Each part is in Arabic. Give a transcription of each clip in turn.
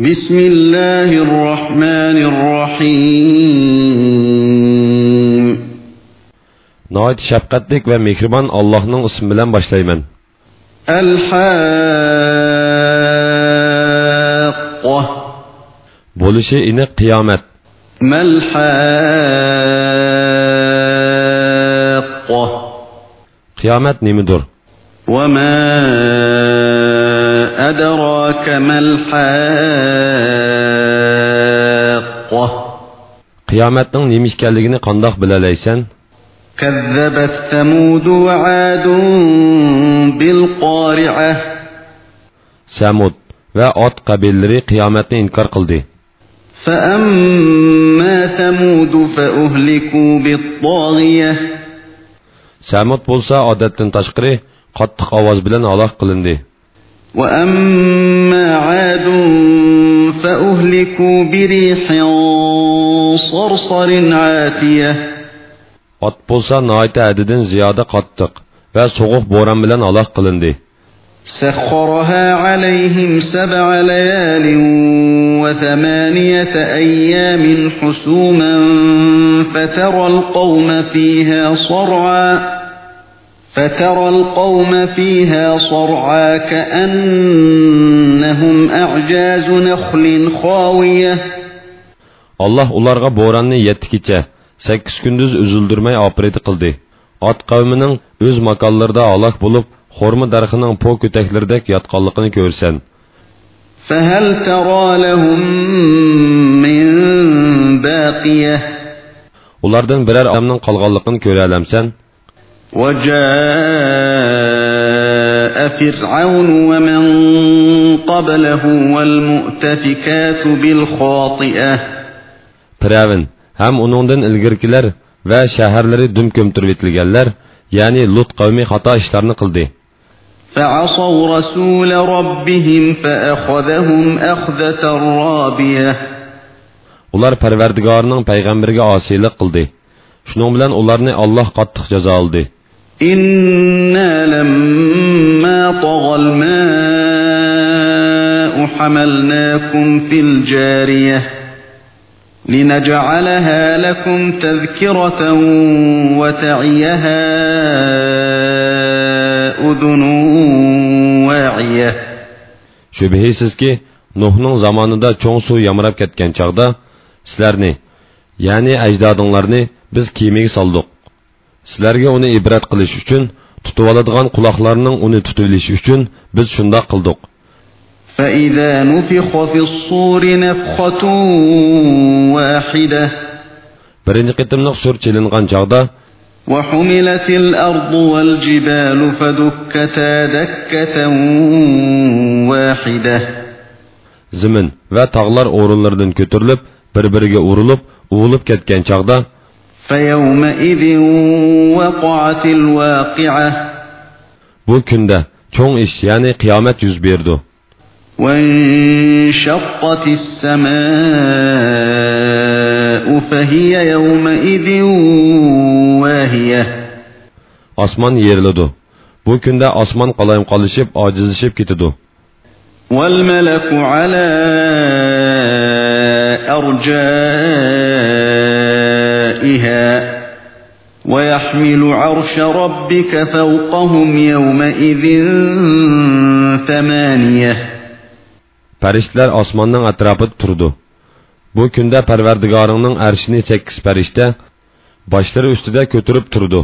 بسم الله الرحمن الرحيم نايت شفقتك ومهربان اللهنىڭ اسم بىلەن باشلايمەن الحاق بولۇشى ئېنىق قىيامەت ما الحاقة قىيامەت نمدر وما أدراك ما الحاقة؟ قيامتنا نيمش كالدقين قندق بلا ليسن كذبت ثمود وعاد بالقارعة. ثمود وعاد قبيلري قيامتنا إنكار قلدي فأما ثمود فأهلكوا بالطاغية. ثمود بولسا عادتن تشقري قد آواز بلن الله قلندي وأما عاد فأهلكوا بريح صرصر عاتية noita adidan ziyoda qattiq va sovuq bo'ron bilan halok qilindi. سخرها عليهم سبع ليال وثمانية أيام حسوما فترى القوم فيها صرعا فترى القوم فيها صرعا كأنهم أعجاز نخل خاوية Allah ularga bo'ronni 7 kecha, 8 kunduz uzildirmay operati qildi. Ot qavmining o'z makonlarida halok bo'lib, xorma darxining po ko'taklaridek yotganligini ko'rsan. فهل ترى لهم من باقية Ulardan biror odamning qolganligini ko'ra olamsan? وجاء فرعون ومن قبله والمؤتفكات بالخاطئة Firavun ham uningdan ilgirkilar va shaharlari dum ko'mtirib etilganlar, ya'ni Lut qavmi xato ishlarni qildi. فعصوا رسول ربهم فأخذهم أخذة رابية Ular Parvardigorning payg'ambariga osiylik qildi. Shuning bilan ularni Alloh qattiq jazo oldi. İnna lamma tagal ma'u hamalnakum fil cariyah linec'alaha lekum tezkireten ve ta'iyaha udunun va'iyeh Şübihisiz Nuh'nun zamanında çoğun su yamırap ketken çağda, sizlerni, yani ecdadınlarını biz kimiyi saldık. Sizlarga uni ibrat qilish uchun, tutib oladigan quloqlarning uni tutib olishi uchun biz shundoq qildik. فإذا نفخ في الصور نفخة واحدة Birinchi qitimliq sur chelingan chaqda وحملت الأرض والجبال فدكتا دكة واحدة o'rinlaridan ko'tarilib, bir-biriga urilib, uvilib ketgan chaqda فيومئذ وقعت الواقعة bu kunda cho'ng ish, ya'ni qiyomat yuz berdi. وانشقت السماء فهي يومئذ واهية Osmon yeriladi. Bu kunda osmon qalayim qolishib, ojizlashib ketadi. والملك على أرجائها ويحمل عرش ربك فوقهم يومئذ ثمانية Farishtalar osmonning atrofida turdi. Bu kunda Parvardigoringning arshini 8 farishta boshlari ustida ko'tarib turdi.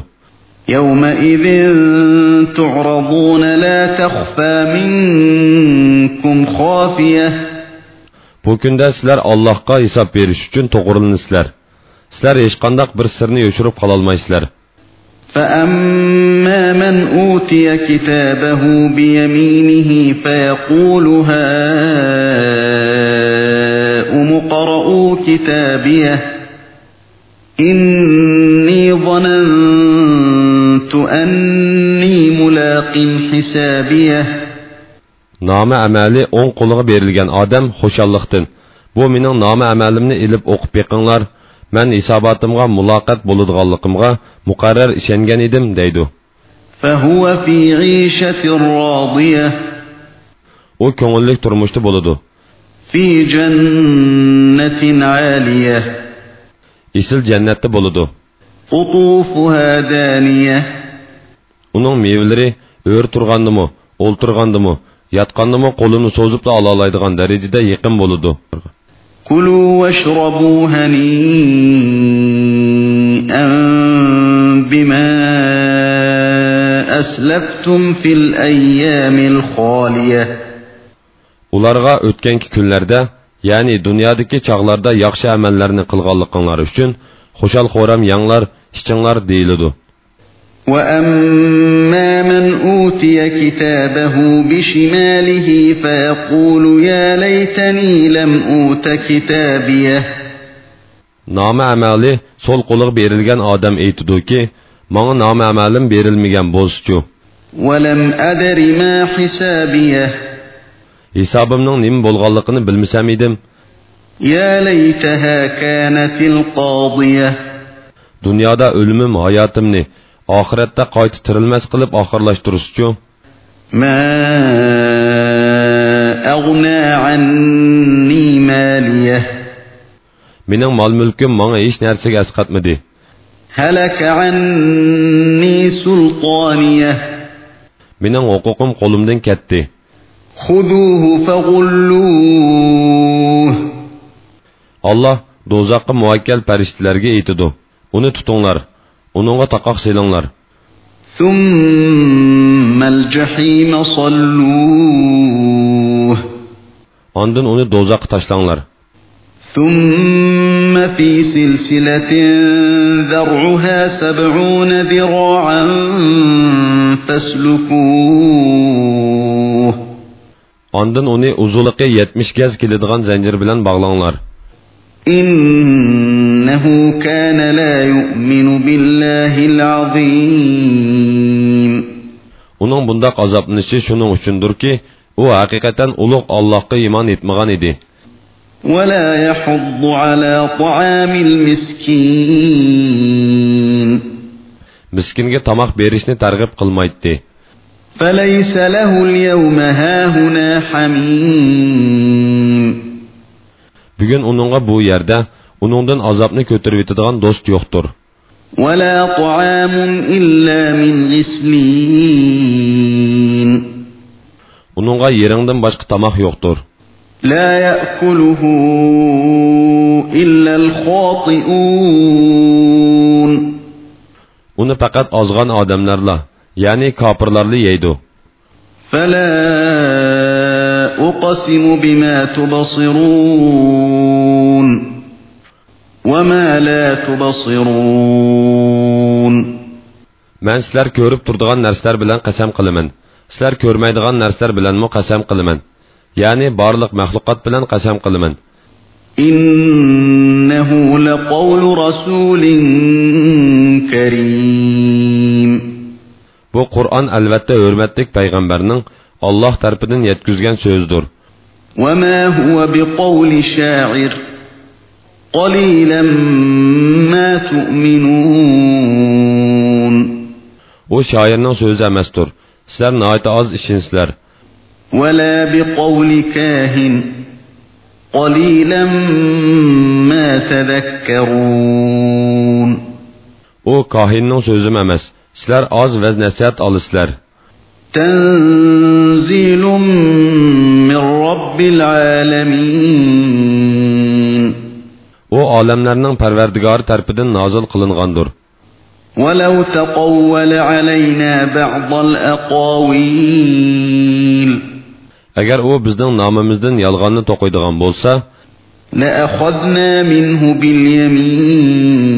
يومئذ تعرضون لا تخفى منكم خافية Bu kunda sizlar Allohga hisob berish uchun to'g'rilansizlar. Sizlar hech qanday bir sirni yoshirib qala olmaysizlar. فأما من أوتي كتابه بيمينه فيقول هاؤم اقرءوا كتابيه إني ظننت أني ملاق حسابيه Nomi amali o'ng qo'liga berilgan odam xushalliqdan. Bu mening nomi amalimni ilib o'qib beqinglar. Men hisobotimga muloqot bo'ladiganligimga muqarrar ishongan edim, deydi. فهو في عيشة راضية u ko'ngillik turmushda bo'ladi في جنة عالية Isil jannatda bo'ladi. قطوفها دانية Uning mevaları ör turgandımı, o'ltirgandimi, yotgandimi qo'lini so'zib ola oladigan darajada yaqin bo'ladi. Kulu veşrabu hani'en bima əsleftum fil əyyamil xaliyə. Onlarga ötkenki günlərdə, yəni dünyadakı çağlarda yaxşı əməllərini qılğanlıqları üçün xoşal xoram yanlar, işçinlar deyilidu. وأما من أوتي كتابه بشماله فيقول يا ليتني لم أوت كتابيه Nama amali sol qo'liga berilgan odam aytidiki, "Menga nama amalim berilmagan bo'lsa-chu, ولم أدر ما حسابيه hisobimning nima bo'lganligini bilmasam edim." يا ليتها كانت القاضية Dunyoda o'limim hayotimni, oxiratda qayta tirilmas qilib oxirlashtirishchu. ما أغنى عني ماليه Mening mol-mulkim menga hech narsaga asqatmadi. هلك عني سلطانيه Mening huquqim qo'limdan ketdi. خذوه فغلوه Allah do'zaxqa muvakkal farishtalarga aytidi. Uni tutinglar, uningga taqoq selinglar. ثم الجحيم صلوه Ondan uni do'zaxga tashlanglar. ثم في سلسلة ذرعها سبعون ذراعا فاسلكوه Ondan uni uzunluqi 70 gaz keladigan zanjir bilan bog'langlar. إنه كان لا يؤمن بالله العظيم Uning bundaq azoblanishi shuning uchundirki, u haqiqatan ulug' Allohga iymon etmagan edi. ولا يحض على طعام المسكين Miskinga tomoq berishni targ'ib qilmaydi. فليس له اليوم هاهنا حميم Bugun uningga bu yerda uningdan azobni ko'tarib yetadigan do'st yo'qdir. ولا طعام إلا من غسلين Uningga yeringdan boshqa tomoq yo'qdir. لا يأكله إلا الخاطئون Uni faqat ozg'an odamlarla, ya'ni kofirlarla yeydi. فلا أقسم بما تبصرون وما لا تبصرون. من سلر كورب تردغان نرسلر بلن قسم قلمن. سلر كورميدغان نرسلر بلن مو قسم قلمن. يعني بارلق مخلوقات بلن قسم قلمن. إنه لقول رسول كريم. بۇ قۇرئان ئەلۋەتتە هرمتك پیغمبرنن Alloh tarafidan yetkazgan so'zdir. وما هو بقول شاعر قليلا ما تؤمنون U shoirning so'zi emasdir. Sizlar nihoyat oz ishinsizlar. ولا بقول كاهن قليلا ما تذكرون U kohinning so'zi emas. Sizlar oz vaz nasihat olisizlar. تنزيل من رب العالمين U olamlarning parvardigori tarafidan nozil qilingandir. ولو تقول علينا بعض الأقاويل Agar u bizning nomimizdan yolg'onni to'qiydigan bo'lsa, لأخذنا منه باليمين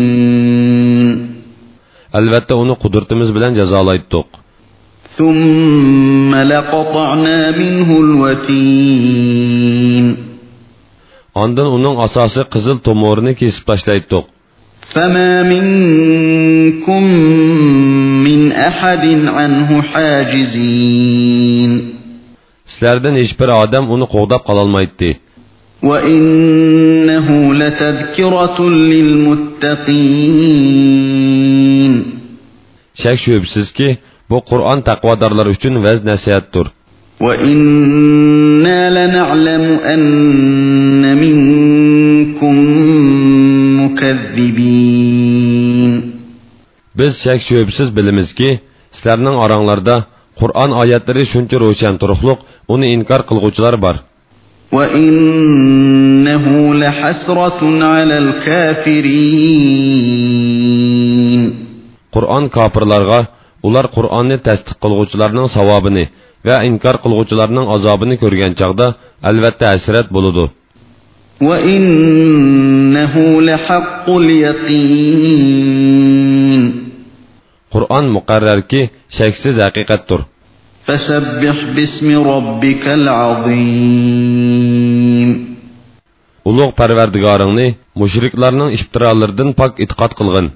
albatta uni qudratimiz bilan jazolaydik. ثم لقطعنا منه الوتين Ondan uning asosi qizil tomorini kesib tashlaydik. فما منكم من أحد عنه حاجزين Sizlardan hech bir odam uni qo'g'dab qololmaydi. وإنه لتذكرة للمتقين Shak shubsizki, bu Qur'on taqvodorlar uchun vaz nasihatdir. وَإِنَّا لَنَعْلَمُ أَنَّ مِنكُم مُّكَذِّبِينَ Biz şək şübhəsiz bilimizki, sizlərning oranglarda Qur'on oyatlari shuncha ro'shan turuqliq, uni inkor qilguvchilar bor. وَإِنَّهُ لَحَسْرَةٌ عَلَى الْكَافِرِينَ Qur'on kofirlarga ular Qur'onni tasdiq qilguvchilarning savobini va inkor qilguvchilarning azobini ko'rgan chaqda albatta hasrat bo'ladi. وَإِنَّهُ لَحَقُّ الْيَقِينِ Qur'on muqarrarki shaksiz haqiqatdir. فَسَبِّحْ بِاسْمِ رَبِّكَ الْعَظِيمِ Ulug' Parvardigoringni mushriklarning iftirolaridan pok itqod qilgin.